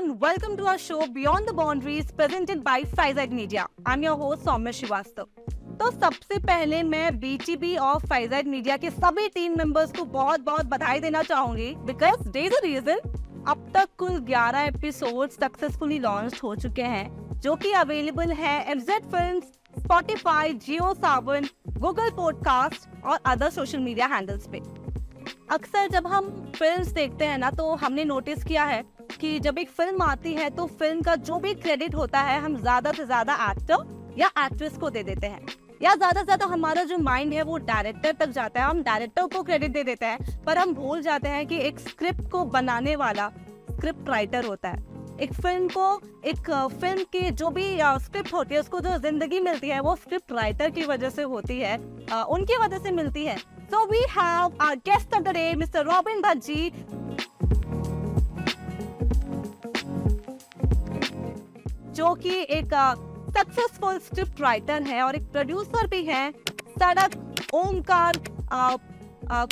Everyone, welcome to our show Beyond the Boundaries presented by Faizad Media. I'm your host Soumya Srivastav. तो सबसे पहले मैं BTB of फाइजेड media के सभी team members को बहुत बहुत बधाई देना चाहूँगी बिकॉज़ डे द रीजन अब तक कुल 11 एपिसोड सक्सेसफुली लॉन्च हो चुके हैं जो कि अवेलेबल है FZ film Spotify Jio Saavn Google podcast और अदर सोशल मीडिया हैंडल्स पे अक्सर जब हम फिल्म्स देखते हैं ना तो हमने नोटिस किया है कि जब एक फ़िल्म आती है तो फ़िल्म का जो भी क्रेडिट होता है हम ज़्यादा से ज़्यादा एक्टर या एक्ट्रेस को दे देते हैं या ज़्यादा से ज़्यादा हमारा जो माइंड है वो डायरेक्टर तक जाता है हम डायरेक्टर को क्रेडिट दे देते हैं पर हम भूल जाते हैं कि एक स्क्रिप्ट को बनाने वाला स्क्रिप्ट राइटर होता है एक फ़िल्म को एक फ़िल्म की जो भी स्क्रिप्ट होती है उसको जो ज़िंदगी मिलती है वो स्क्रिप्ट राइटर की वजह से होती है उनकी वजह से मिलती है So we our guest of the day, Mr. Robin Bhaji. जो कि एक सक्सेसफुल स्क्रिप्ट राइटर है और एक प्रोड्यूसर भी है। सड़क ओमकार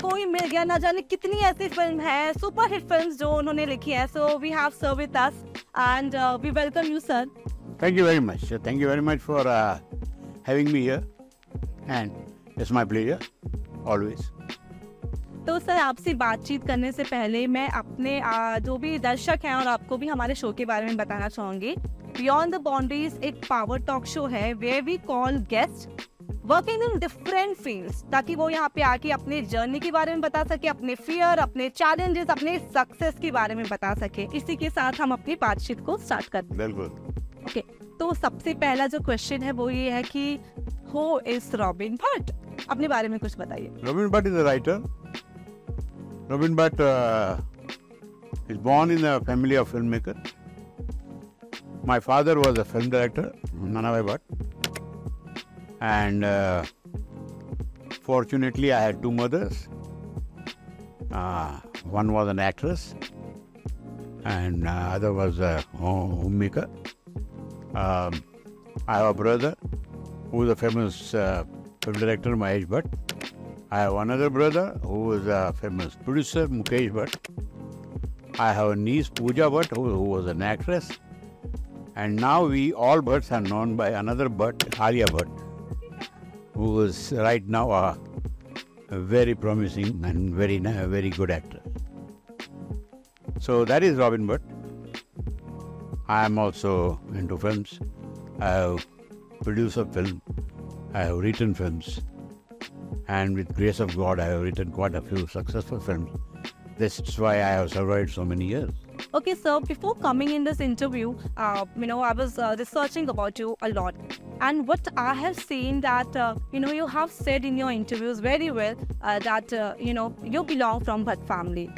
कोई मिल गया ना जाने कितनी ऐसी फ़िल्म है सुपर हिट फ़िल्म जो उन्होंने लिखी है। So we have serve with us and we welcome you sir thank you very much thank you very much for having me here and it's my pleasure always तो sir आपसे बातचीत करने से पहले मैं अपने जो भी दर्शक हैं और आपको भी हमारे शो के बारे में बताना चाहूँगी। बियॉन्ड द बाउंड्रीज एक पावर टॉक शो है where we call guest working in different fields ताकि वो यहाँ पे आके अपने जर्नी के बारे में बता सके अपने फियर अपने चैलेंजेस अपने सक्सेस के बारे में बता सके। इसी के साथ हम अपनी बातचीत को स्टार्ट करते हैं। बिल्कुल। ओके तो सबसे पहला जो क्वेश्चन है वो ये है कि हो इज़ रॉबिन भट्ट अपने बारे में कुछ बताइए। Robin Bhatt is a writer Robin Bhatt is born in a family of filmmakers. My father was a film director, Nanavai Bhatt. And uh, fortunately, I had two mothers. Uh, one was an actress, and uh, other was a homemaker. Um, I have a brother who is a famous uh, film director Mahesh Bhatt. I have another brother who is a famous producer Mukesh Bhatt. I have a niece Pooja Bhatt who, who was an actress. And now we all birds are known by another bird, Alia Bhatt, who is right now a, a very promising and very very good actor. So that is Robin Bird. I am also into films. I have produced a film I have written films, and with grace of God, I have written quite a few successful films. This is why I have survived so many years. Okay, so before coming in this interview, uh, you know, I was uh, researching about you a lot. And what I have seen that, uh, you know, you have said in your interviews very well uh, that, uh, you know, you belong from Bhatt family.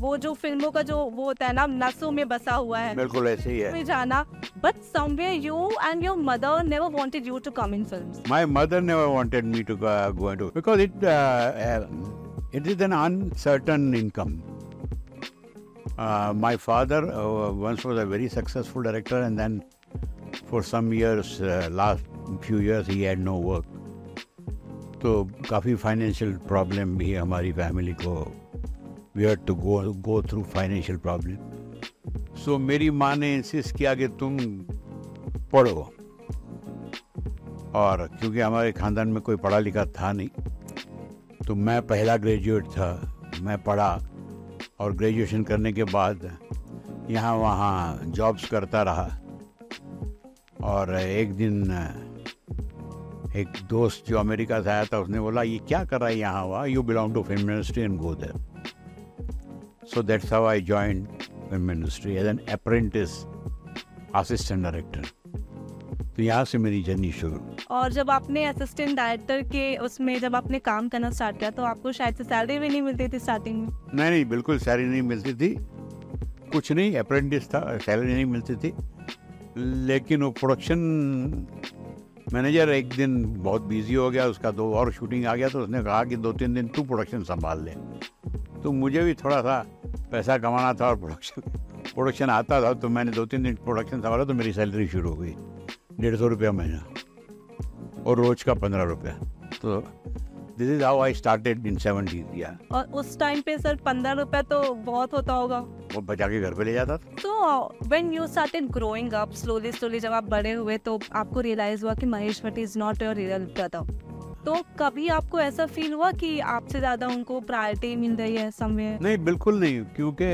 वो जो फिल्मों का जो वो होता है ना नसों में बसा हुआ है बिल्कुल ऐसे ही है जाना but somewhere you and your mother never wanted you to come in films my mother never wanted me to go into because it it is an uncertain income. Uh, my father uh, once was a very successful director, and then for some years, uh, last few years, he had no work. तो काफ़ी financial problem भी हमारी family को. We had to go go through financial problem so मेरी माँ ने insist किया कि तुम पढ़ो. और क्योंकि हमारे ख़ानदान में कोई पढ़ा लिखा था नहीं तो मैं पहला ग्रेजुएट था. मैं पढ़ा और ग्रेजुएशन करने के बाद यहाँ वहाँ जॉब्स करता रहा। और एक दिन, एक दोस्त जो अमेरिका से आया था, उसने बोला, ये क्या कर रहा है यहाँ हुआ you belong to film ministry and go there So that's how I joined film industry as an apprentice assistant director. तो यहाँ से मेरी जर्नी शुरू। और जब आपने असिस्टेंट डायरेक्टर के उसमें जब आपने काम करना स्टार्ट किया तो आपको शायद से सैलरी भी नहीं मिलती थी स्टार्टिंग में? नहीं नहीं बिल्कुल सैलरी नहीं मिलती थी। कुछ नहीं अप्रेंटिस था सैलरी नहीं मिलती थी। लेकिन वो प्रोडक्शन मैनेजर एक दिन बहुत बिज़ी हो गया उसका दो और शूटिंग आ गया तो उसने कहा कि दो तीन दिन तू प्रोडक्शन संभाल ले। तो मुझे भी थोड़ा सा पैसा कमाना था और प्रोडक्शन प्रोडक्शन आता था तो मैंने दो तीन दिन प्रोडक्शन संभाला तो मेरी सैलरी शुरू हो गई। डेढ़ सौ रुपया महीना और रोज का पंद्रह रुपया। तो this is how I started in seventies या और उस टाइम पे सर पंद्रह रुपए तो बहुत होता होगा। वो बचा के घर पे ले जाता था। तो when you started growing up slowly slowly जब आप बड़े हुए तो आपको रियलाइज़ हुआ कि Mahesh Bhatt is not your real brother तो कभी आपको ऐसा फील हुआ कि आपसे ज़्यादा उनको प्रायोरिटी मिल रही है समय? नहीं बिल्कुल नहीं क्योंकि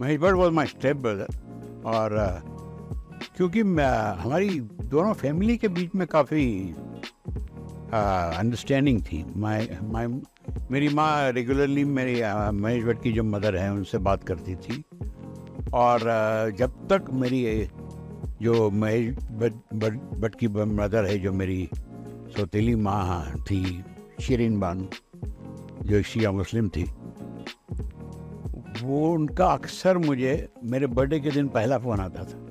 Mahesh Bhatt was my step brother और uh, क्योंकि हमारी दोनों फैमिली के बीच में काफ़ी अंडरस्टैंडिंग थी। माय माय मेरी माँ रेगुलरली मेरी महेश भट्ट की जो मदर है, उनसे बात करती थी। और जब तक मेरी, जो महेश भट्ट की मदर है, जो मेरी सौतीली माँ थी शिरीन बानू जो शिया मुस्लिम थी, वो उनका अक्सर मुझे, मेरे बर्थडे के दिन पहला फ़ोन आता था।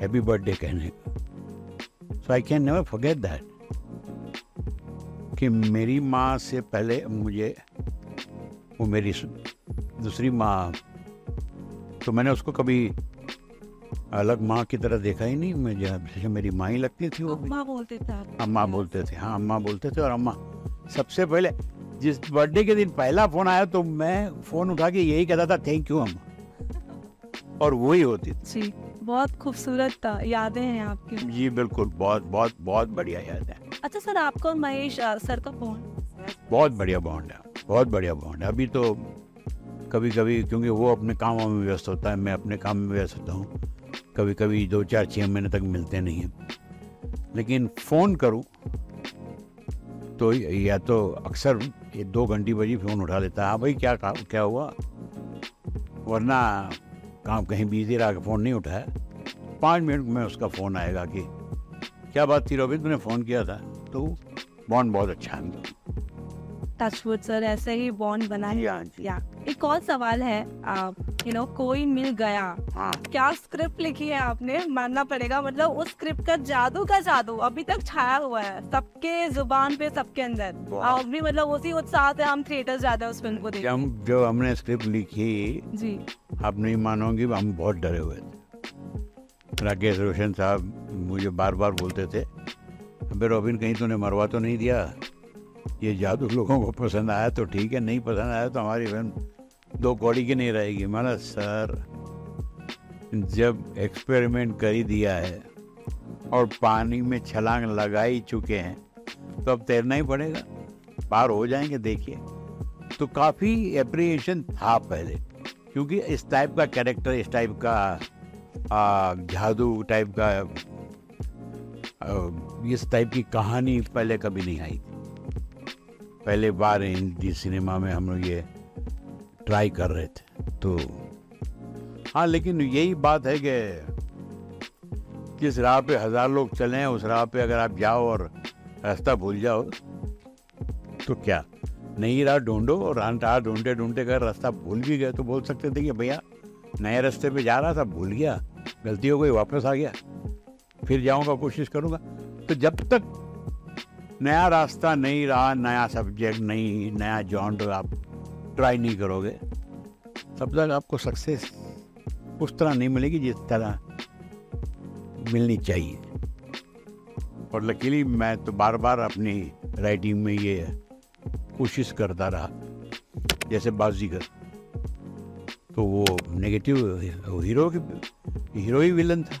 हैप्पी बर्थडे कहने का। So I can never forget that कि मेरी माँ से पहले मुझे वो मेरी दूसरी माँ तो मैंने उसको कभी अलग माँ की तरह देखा ही नहीं। मुझे जैसे मेरी माँ ही लगती थी वो भी। अम्मा बोलते थे अम्मा बोलते थे हाँ अम्मा बोलते थे और अम्मा सबसे पहले जिस बर्थडे के दिन पहला फ़ोन आया तो मैं फ़ोन उठा के यही कहता था थैंक यू अम्मा. और वही होती थी। बहुत खूबसूरत यादें हैं आपकी। जी बिल्कुल बहुत बहुत बहुत बढ़िया याद है। अच्छा सर आपको महेश सर का बॉन्ड बहुत बढ़िया बॉन्ड है बहुत बढ़िया बॉन्ड है। अभी तो कभी कभी क्योंकि वो अपने कामों में व्यस्त होता है मैं अपने काम में व्यस्त होता हूँ। कभी कभी दो चार छः महीने तक मिलते नहीं हैं। लेकिन फ़ोन करूँ तो या तो अक्सर ये दो घंटी बजी फ़ोन उठा लेता है। हाँ भाई क्या क्या हुआ? वरना काम कहीं बिज़ी रहा फ़ोन नहीं उठाया। पाँच मिनट में उसका फ़ोन आएगा कि, क्या बात थी रोबित तूने फ़ोन किया था? तो बॉन्ड बहुत अच्छा है। टचवुड सर ऐसे ही बॉन्ड बना है। हाँ जी। या एक और सवाल है यू नो कोई मिल गया। हाँ। क्या स्क्रिप्ट लिखी है आपने? मानना पड़ेगा मतलब उस स्क्रिप्ट का जादू का जादू अभी तक छाया हुआ है सबके ज़ुबान पे सबके अंदर। और भी मतलब उसी उत्साह से हम थिएटर जाते हैं उस फ़िल्म को देखने हम जो हमने स्क्रिप्ट लिखी जी। आप नहीं मानोगे हम बहुत डरे हुए थे। राकेश रोशन साहब मुझे बार बार बोलते थे अबे रोबिन कहीं तूने मरवा तो नहीं दिया? ये जादू लोगों को पसंद आया तो ठीक है, नहीं पसंद आया तो हमारी फ़िल्म दो कौड़ी की नहीं रहेगी। माना सर, जब एक्सपेरिमेंट कर ही दिया है और पानी में छलांग लगा ही चुके हैं तो अब तैरना ही पड़ेगा। पार हो जाएँगे, देखिए। तो काफ़ी अप्रिएशन था पहले, क्योंकि इस टाइप का कैरेक्टर इस टाइप का जादू टाइप का इस टाइप की कहानी पहले कभी नहीं आई पहले बार हिंदी सिनेमा में हम लोग ये ट्राई कर रहे थे तो हाँ लेकिन यही बात है कि जिस राह पे हज़ार लोग चले उस राह पे अगर आप जाओ और रास्ता भूल जाओ तो क्या? नई राह ढूंढो और राह ढूंढते ढूंढते अगर रास्ता भूल भी गए तो बोल सकते थे कि भैया, नए रास्ते पे जा रहा था, भूल गया, गलती हो गई, वापस आ गया, फिर जाऊँगा, कोशिश करूँगा। तो जब तक नया रास्ता नहीं रहा, नया सब्जेक्ट नहीं नया जॉन्ड आप ट्राई नहीं करोगे। तब तक आपको सक्सेस उस तरह नहीं मिलेगी जिस तरह मिलनी चाहिए। और लकीली मैं तो बार बार अपनी राइटिंग में ये कोशिश करता रहा, जैसे बाजीगर तो वो नेगेटिव हीरो हीरो ही विलन था।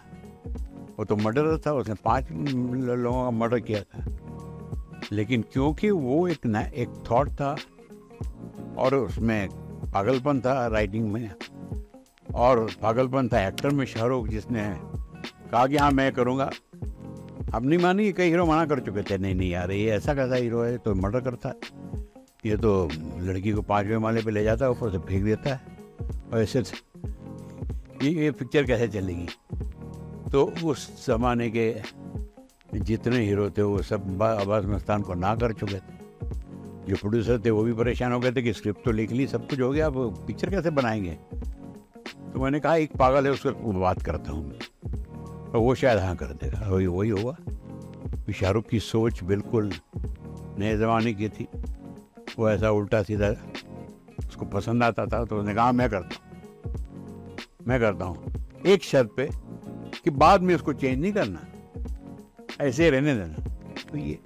वो तो मर्डर था, उसने पाँच लोगों का मर्डर किया था। लेकिन क्योंकि वो एक न, एक थॉट था और उसमें पागलपन था राइटिंग में और पागलपन था एक्टर में शाहरुख जिसने कहा कि हाँ मैं करूँगा। अब नहीं मानी कई हीरो मना कर चुके थे नहीं नहीं यार ये ऐसा कैसा हीरो है तो मर्डर करता है। ये तो लड़की को पाँचवें माले पे ले जाता है ऊपर से फेंक देता है। और ऐसे ये ये पिक्चर कैसे चलेगी? तो उस जमाने के जितने हीरो थे वो सब अब्बास मस्तान को ना कर चुके थे। जो प्रोड्यूसर थे वो भी परेशान हो गए थे कि स्क्रिप्ट तो लिख ली, सब कुछ हो गया, अब पिक्चर कैसे बनाएँगे? तो मैंने कहा, एक पागल है, उसको बात करता हूँ मैं। और वो शायद हाँ कर देगा। वही वही हुआ। शाहरुख की सोच बिल्कुल नए ज़माने की थी। वो ऐसा उल्टा सीधा उसको पसंद आता था तो उसने कहा मैं करता हूँ। मैं करता हूँ। एक शर्त पे कि बाद में उसको चेंज नहीं करना। ऐसे रहने देना। तो ये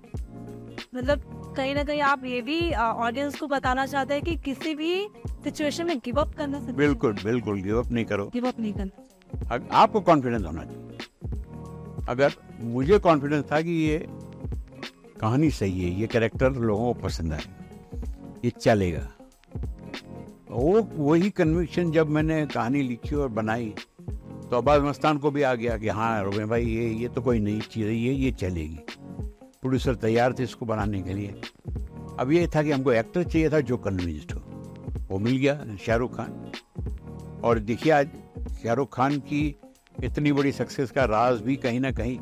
मतलब कहीं ना कहीं आप ये भी ऑडियंस को बताना चाहते हैं कि किसी भी सिचुएशन में गिव अप करना बिल्कुल बिल्कुल गिव अप नहीं करो। गिव अप नहीं करना। अग- आपको कॉन्फिडेंस होना चाहिए। अगर मुझे कॉन्फिडेंस था कि ये कहानी सही है ये कैरेक्टर लोगों को पसंद आए ये चलेगा। वो वही कन्विक्शन जब मैंने कहानी लिखी और बनाई तो अब्बास मस्तान को भी आ गया कि हाँ रोबे भाई ये ये तो कोई नई चीज़ है ये ये चलेगी। प्रोड्यूसर तैयार थे इसको बनाने के लिए। अब ये था कि हमको एक्टर चाहिए था जो कन्विंस्ड हो। वो मिल गया शाहरुख खान। और देखिए आज शाहरुख खान की इतनी बड़ी सक्सेस का राज भी कहीं ना कहीं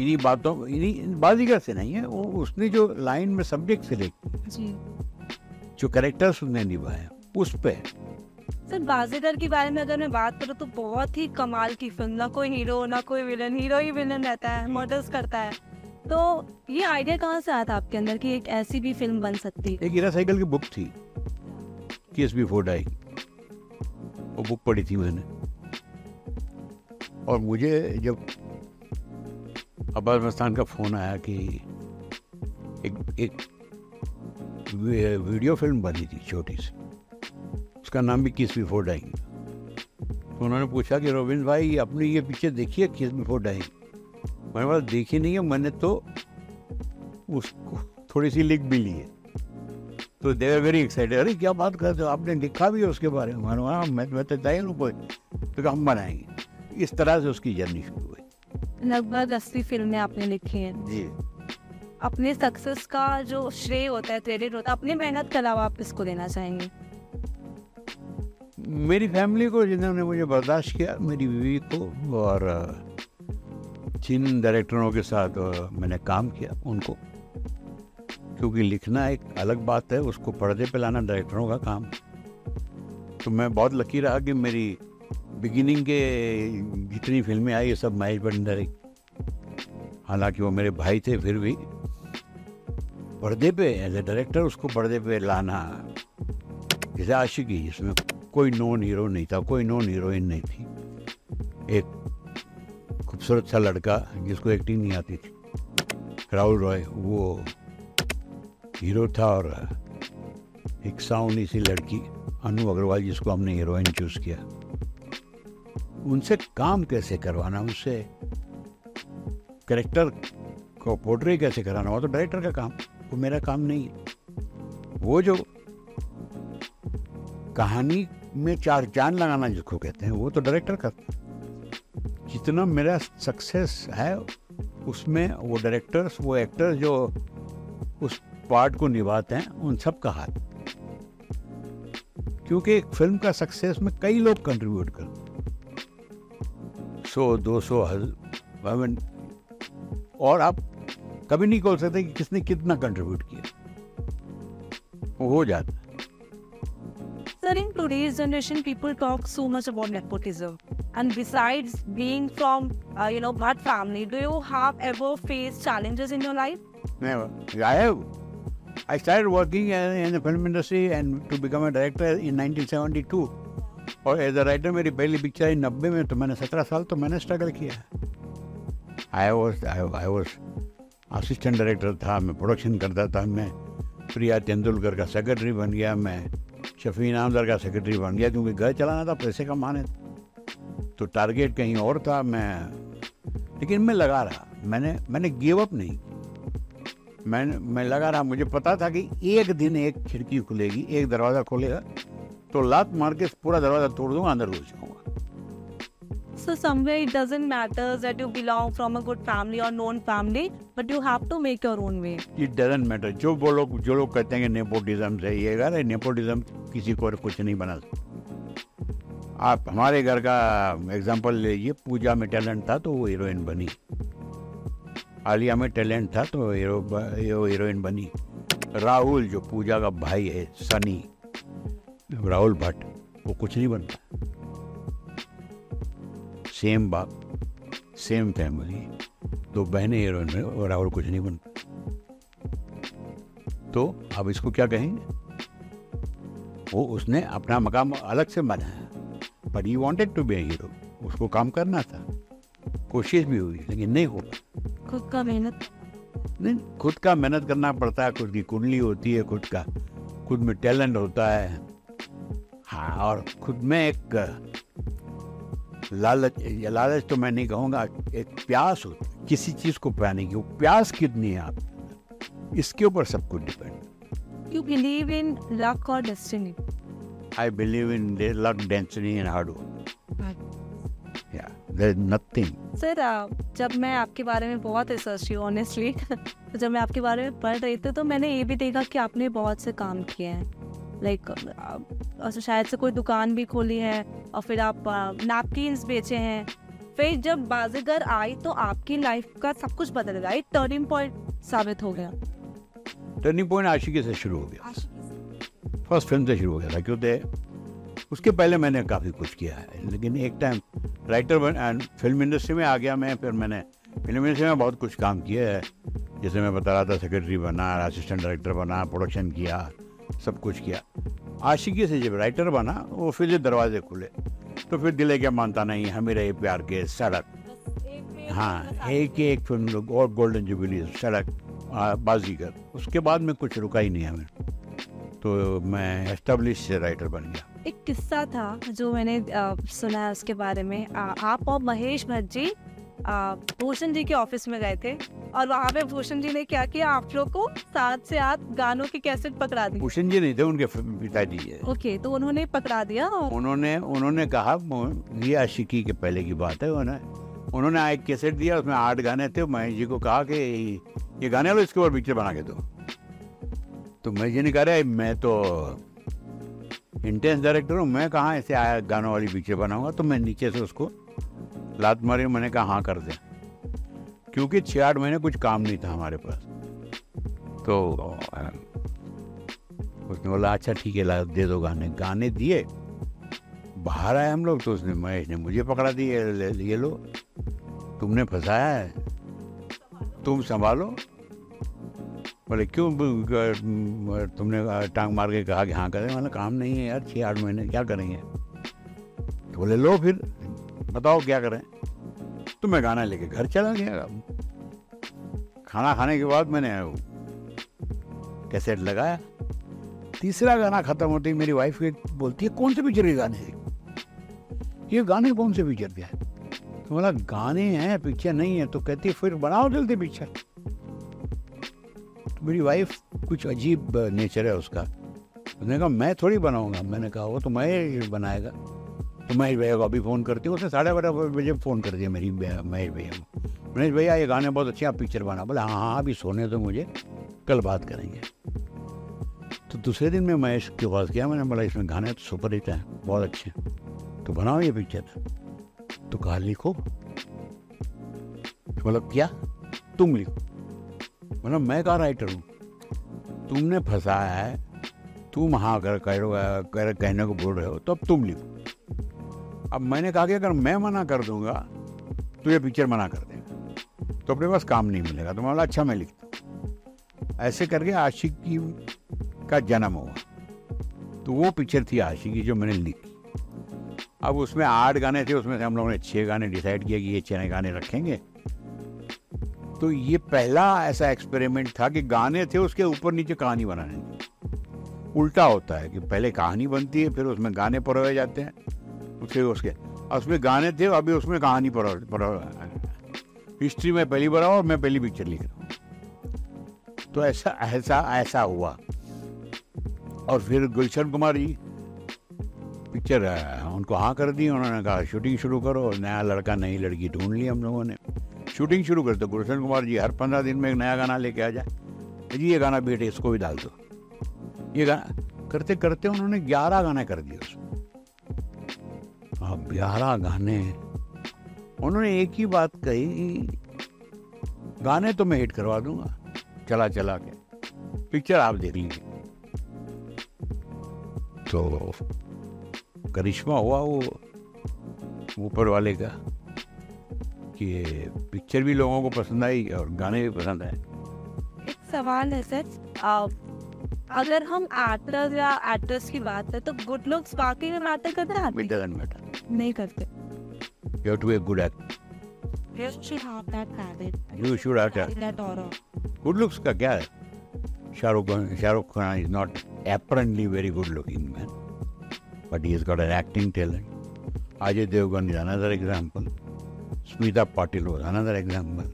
इन्हीं बातों इन्हीं बाजीगर से नहीं है वो उसने जो लाइन में सब्जेक्ट सिलेक्ट जी। जो करेक्टर्स उसने निभाया उस पे। सर, बाजीगर के बारे में अगर मैं बात करूँ तो बहुत ही कमाल की फ़िल्म ना कोई हीरो ना कोई विलन हीरो ही विलन रहता है मर्डर्स करता है। तो ये आइडिया कहाँ से आया था आपके अंदर कि एक ऐसी भी फ़िल्म बन सकती? एक हीरा साइकिल की बुक थी केस बिफोर डाई। वो बुक पढ़ी थी मैंने। और मुझे जब अब्बास मस्तान का फ़ोन आया कि एक एक वीडियो फ़िल्म बनी थी, छोटी सी। उसका नाम भी किस बिफोर डाइंग तो उन्होंने पूछा कि रोबिन भाई अपनी ये पीछे देखिए किस बिफोर डाइंग मैंने बोला देखी नहीं है मैंने तो उसको थोड़ी सी लिख भी ली है। तो दे आर वेरी एक्साइटेड अरे क्या बात करते हो? आपने लिखा भी है उसके बारे में। मैंने हाँ मैं मैं तो तय हूँ कोई तो हम बनाएँगे। इस तरह से उसकी जर्नी शुरू हुई। लगभग अस्सी फ़िल्में आपने लिखी हैं। जी। अपने सक्सेस का जो श्रेय होता है क्रेडिट होता है अपनी मेहनत के अलावा आप किसको देना चाहेंगे? मेरी फैमिली को जिन्होंने मुझे बर्दाश्त किया, मेरी बीवी को और जिन डायरेक्टरों के साथ मैंने काम किया, उनको। क्योंकि लिखना एक अलग बात है, उसको पर्दे पे लाना डायरेक्टरों का काम। तो मैं बहुत लकी रहा कि मेरी बिगिनिंग के जितनी फ़िल्में आई, ये सब महेश भंडारी। हालाँकि वो मेरे भाई थे, फिर भी। पर्दे पे एज ए डायरेक्टर उसको पर्दे पे लाना, जैसे आशिकी, जिसमें कोई नॉन हीरो नहीं था, कोई नॉन हीरोइन नहीं थी। एक खूबसूरत सा लड़का जिसको एक्टिंग नहीं आती थी। राहुल रॉय, वो हीरो था और एक साउनी सी लड़की, अनु अग्रवाल, जिसको हमने हीरोइन चूज़ किया। उनसे काम कैसे करवाना, उनसे करेक्टर को पोर्ट्रे कैसे कराना, वो तो डायरेक्टर का काम, वो मेरा काम नहीं है। वो जो कहानी में चार चाँद लगाना जिसको कहते हैं, वो तो डायरेक्टर है जितना मेरा सक्सेस है, उसमें वो डायरेक्टर्स वो एक्टर जो उस पार्ट को निभाते हैं, उन सब का हाथ। क्योंकि एक फ़िल्म का सक्सेस में कई लोग कंट्रीब्यूट करते हैं। सौ, दो सौ, हज और आप कभी नहीं बोल सकते कि किसने कितना कंट्रीब्यूट किया। हो जाता today's generation, people talk so much about nepotism. And besides being from, uh, you know, Bhatt family, do you have ever faced challenges in your life? Never. I have. I started working uh, in the film industry and to become a director in 1972. और as a writer मेरी पहली picture आई नब्बे में तो मैंने सत्रह साल तो मैंने स्ट्रगल किया I was I was assistant director था मैं प्रोडक्शन करता था मैं प्रिया तेंदुलकर का सेक्रेटरी बन गया मैं शफी नामदार का सेक्रेटरी बन गया क्योंकि घर चलाना था पैसे कमाने तो टारगेट कहीं और था मैं लेकिन मैं लगा रहा। मैंने मैंने गिव अप नहीं मैं मैं लगा रहा मुझे पता था कि एक दिन एक खिड़की खुलेगी एक दरवाज़ा खुलेगा तो लात मार के पूरा दरवाज़ा तोड़ दूँगा अंदर घुस जाऊँगा। So somewhere it doesn't matter that you belong from a good family or known family, but you have to make your own way. It doesn't matter जो वो लोग जो लोग कहते हैं कि नेपोटिज्म से ये अरे नेपोटिज्म किसी को और कुछ नहीं बना सकता। आप हमारे घर का एग्जांपल लीजिए, पूजा में टैलेंट था तो वो हीरोइन बनी। आलिया में टैलेंट था तो हीरो हीरोइन बनी। राहुल, जो पूजा का भाई है, सनी, राहुल भट्ट, वो कुछ नहीं बनता। सेम बाप सेम फैमिली दो बहनें हीरोइन में और राहुल कुछ नहीं बनता। तो अब इसको क्या कहेंगे? वो उसने अपना मकाम अलग से बनाया। But he wanted to be hero उसको काम करना था। कोशिश भी हुई लेकिन नहीं हो खुद का मेहनत। नहीं खुद का मेहनत करना पड़ता है। खुद की कुंडली होती है खुद का खुद में टैलेंट होता है। हाँ और खुद में एक लालच या लालच तो मैं नहीं कहूँगा एक प्यास हो। किसी चीज़ को पाने की वो प्यास कितनी है आप। इसके ऊपर सब कुछ depend you believe in luck और destiny I believe in luck density and hard work या देयर इज़ नथिंग सर जब मैं आपके बारे में बहुत रिसर्च की ऑनेस्टली तो जब मैं आपके बारे में पढ़ रही थी तो मैंने ये भी देखा कि आपने बहुत से काम किए हैं। लाइक like, शायद से कोई दुकान भी खोली है और फिर आप नैपकिन्स बेचे हैं। फिर जब बाजीगर आई तो आपकी लाइफ का सब कुछ बदल गया। टर्निंग पॉइंट साबित हो गया। टर्निंग पॉइंट आशिकी से शुरू हो गया। फ़र्स्ट फ़िल्म से शुरू हो गया था, क्योंकि उसके पहले मैंने काफ़ी कुछ किया है, लेकिन एक टाइम राइटर बन एंड फ़िल्म इंडस्ट्री में आ गया मैं, फिर मैंने फ़िल्म इंडस्ट्री में बहुत कुछ काम किया है। जैसे मैं बता रहा था सेक्रेटरी बना असिस्टेंट डायरेक्टर बना प्रोडक्शन किया, सब कुछ किया। आशिकी से जब राइटर बना, वो फिर दरवाजे खुले। तो फिर दिले क्या मानता नहीं, हमें रहे प्यार के सड़क। हाँ एक एक फ़िल्म, और गोल्डन जुबली सड़क बाजीगर। उसके बाद में कुछ रुका ही नहीं हमें। तो मैं एस्टेब्लिश राइटर बन गया। एक किस्सा था जो मैंने आ, सुना है उसके बारे में। आ, आप और महेश भट्ट जी भूषण जी के ऑफ़िस में गए थे और वहाँ पे भूषण जी ने क्या किया? आप लोग को साथ से आठ गानों की कैसेट पकड़ा दी। भूषण जी नहीं थे उनके पिताजी है। ओके तो उन्होंने पकड़ा दिया और... उन्होंने उन्होंने कहा ये आशिकी के पहले की बात है उन्होंने उन्होंने एक कैसेट दिया उसमें आठ गाने थे। महेश जी को कहा कि ये गाने लो इसके ऊपर पिक्चर बना के दो। तो महेश जी ने रहा मैं तो इंटेंस डायरेक्टर हूँ, मैं कहाँ ऐसे आया गानों वाली पिक्चर बनाऊँगा तो मैं नीचे से उसको लात मारी, मैंने कहा हाँ कर दे। क्योंकि छः आठ महीने कुछ काम नहीं था हमारे पास। तो उसने बोला अच्छा ठीक है दे दो गाने। गाने दिए। बाहर आए हम लोग तो उसने, महेश ने मुझे पकड़ा दिए ये लो। तुमने फंसाया है। तुम संभालो। बोले, क्यों तुमने टांग मार के कहा कि हाँ करें? मतलब काम नहीं है यार छः आठ महीने, क्या करेंगे? तो बोले, लो फिर, बताओ क्या करें? तो मैं गाना लेके घर चला गया। खाना खाने के बाद मैंने कैसेट लगाया। तीसरा गाना खत्म होते ही मेरी वाइफ बोलती है, कौन से पिक्चर के गाने ये गाने कौन से पिक्चर के हैं? तो बोला, गाने हैं पिक्चर नहीं है। तो कहती है, फिर बनाओ जल्दी पिक्चर मेरी वाइफ कुछ अजीब नेचर है उसका। उसने कहा, मैं थोड़ी बनाऊँगा। मैंने कहा, वो तो मैं बनाएगा। तो महेश भैया को अभी फ़ोन करती हूँ। उसने साढ़े बारह बजे फ़ोन कर दिया मेरी महेश भैया को। महेश भैया, ये गाने बहुत अच्छे आप पिक्चर बना बोले हाँ हाँ अभी सोने तो मुझे, कल बात करेंगे। तो दूसरे दिन मैं महेश के पास गया, मैंने बोला, इसमें गाने तो सुपर हिट हैं, बहुत अच्छे तो बनाओ ये पिक्चर तो। कहा, लिखो। मतलब क्या? तुम लिखो। मतलब मैं कहा राइटर हूँ? तुमने फंसाया है, तुम हाँ अगर कह कहने को बोल रहे हो तो अब तुम लिखो। अब मैंने कहा कि अगर मैं मना कर दूँगा तो ये पिक्चर मना कर देगा। तो अपने पास काम नहीं मिलेगा तो मैं बोला अच्छा मैं लिखता ऐसे करके आशिकी का जन्म हुआ। तो वो पिक्चर थी आशिकी जो मैंने लिखी। अब उसमें आठ गाने थे, उसमें से हम लोगों ने छः गाने डिसाइड किया कि ये छः गाने रखेंगे। तो ये पहला ऐसा एक्सपेरिमेंट था कि गाने थे, उसके ऊपर नीचे कहानी बनाने उल्टा होता है कि पहले कहानी बनती है, फिर उसमें गाने परोए जाते हैं। फिर उसके उसमें गाने थे, अभी उसमें कहानी परो हिस्ट्री में पहली बार और मैं पहली पिक्चर लिख रहा हूँ। तो ऐसा ऐसा ऐसा हुआ। और फिर गुलशन कुमार जी पिक्चर उनको हाँ कर दी, उन्होंने कहा, शूटिंग शुरू करो नया लड़का, नई लड़की ढूंढ ली हम लोगों ने। शूटिंग शुरू करते गुलशन कुमार जी, हर पंद्रह दिन में एक नया गाना लेके आ जाए। जी ये गाना बेटे, इसको भी डाल दो। ये गाना करते करते उन्होंने ग्यारह गाने कर दिए उसमें। अब ग्यारह गाने, उन्होंने एक ही बात कही, गाने तो मैं हिट करवा दूँगा। चला चला के। पिक्चर आप देख लीजिए। तो करिश्मा हुआ वो, ऊपर वाले का। कि पिक्चर भी लोगों को पसंद आई और गाने भी पसंद आए। एक सवाल है सर अगर हम एक्टर या एक्ट्रेस की बात तो है तो गुड लुक्स बाकी में मैटर करते हैं? मैटर नहीं करते। You have to be a good actor you should have that habit you should have that aura good looks का क्या है? Shahrukh Shahrukh Khan is not apparently very good looking man but he has got an acting talent Ajay Devgan is another example Smita Patil was another example.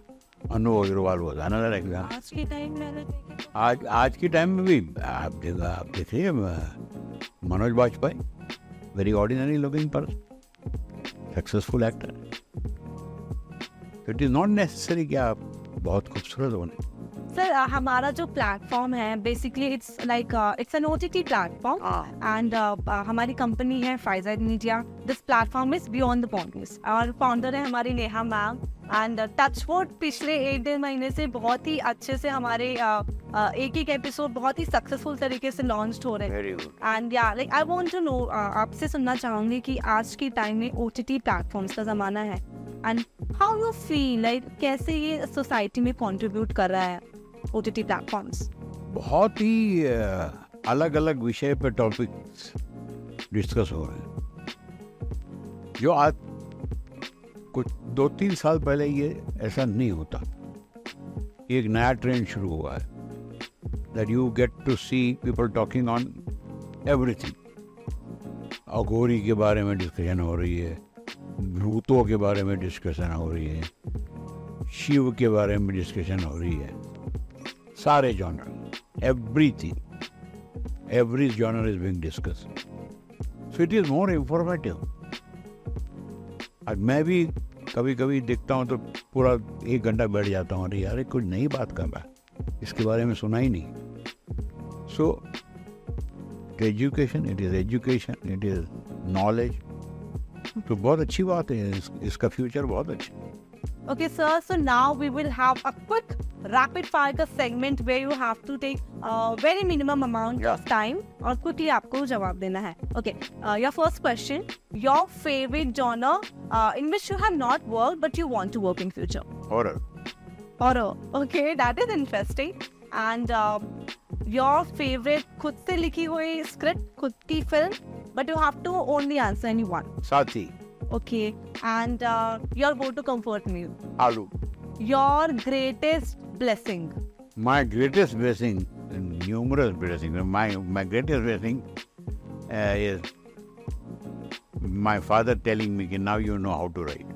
Anu Agarwal was another example. आज के time में आज के time में भी आप देखा आप देखिए Manoj Vajpayee very ordinary looking person successful actor it is not necessary कि आप बहुत खूबसूरत होने। सर uh, हमारा जो प्लेटफॉर्म है basically it's like it's an OTT platform and हमारी कंपनी है Pfizer media this platform is beyond the boundaries और फाउंडर है हमारी नेहा मैम एंड टचवुड पिछले एक डेढ़ महीने से बहुत ही अच्छे से हमारे uh, uh, एक एक एपिसोड बहुत ही सक्सेसफुल तरीके से लॉन्च हो रहे हैं। एंड या like I want to know आपसे सुनना चाहूँगी कि आज के टाइम में ओ टी टी प्लेटफॉर्म्स का ज़माना है। And how you feel like कैसे ये सोसाइटी में कॉन्ट्रीब्यूट कर रहा है? ओ टी टी प्लेटफॉर्म्स बहुत ही अलग अलग विषय पर टॉपिक्स डिस्कस हो रहे हैं। जो आज, कुछ दो तीन साल पहले ये ऐसा नहीं होता। एक नया ट्रेंड शुरू हुआ है that you get to see people talking on everything Aghori के बारे में डिस्कशन हो रही है, भूतों के बारे में डिस्कशन हो रही है, शिव के बारे में डिस्कशन हो रही है। सारे genre everything every genre is being discussed so it is more informative और मैं भी कभी कभी देखता हूँ तो पूरा एक घंटा बैठ जाता हूँ अरे यार कुछ नई बात कर रहा इसके बारे में सुना ही नहीं। So education it is education it is knowledge तो बहुत अच्छी बात है इस, इसका फ्यूचर बहुत अच्छा Okay, sir. So now we will have a quick rapid fire segment where you have to take a very minimum amount Yeah. of time और quickly आपको जवाब देना है. Okay. Uh, your first question. Your favorite genre uh, in which you have not worked but you want to work in future. और Horror. Okay, that is interesting. And um, your favorite खुद से लिखी हुई script, खुद की film, but you have to only answer any one. साथी Okay. And uh, your go-to comfort meal. आलू Your greatest blessing. My greatest blessing, numerous blessings. My my greatest blessing uh, is my father telling me, "Ki, "Now you know how to write."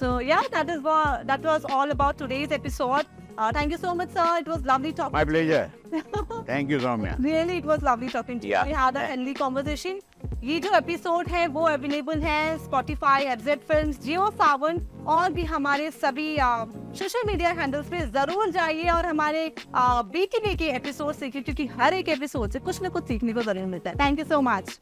So yeah, that is what that was all about today's episode. Uh, thank you so much, sir. It was lovely talking. My pleasure. Thank you, Soumya. Really, it was lovely talking to you. Yeah. We had a healthy conversation. ये जो episode है, वो available है Spotify FZ film Jio Saavn और भी हमारे सभी social media handles पे ज़रूर जाइए और हमारे बीटीवी के एपिसोड सीखिए क्योंकि हर एक एपिसोड से कुछ ना कुछ सीखने को ज़रूर मिलता है। Thank you so much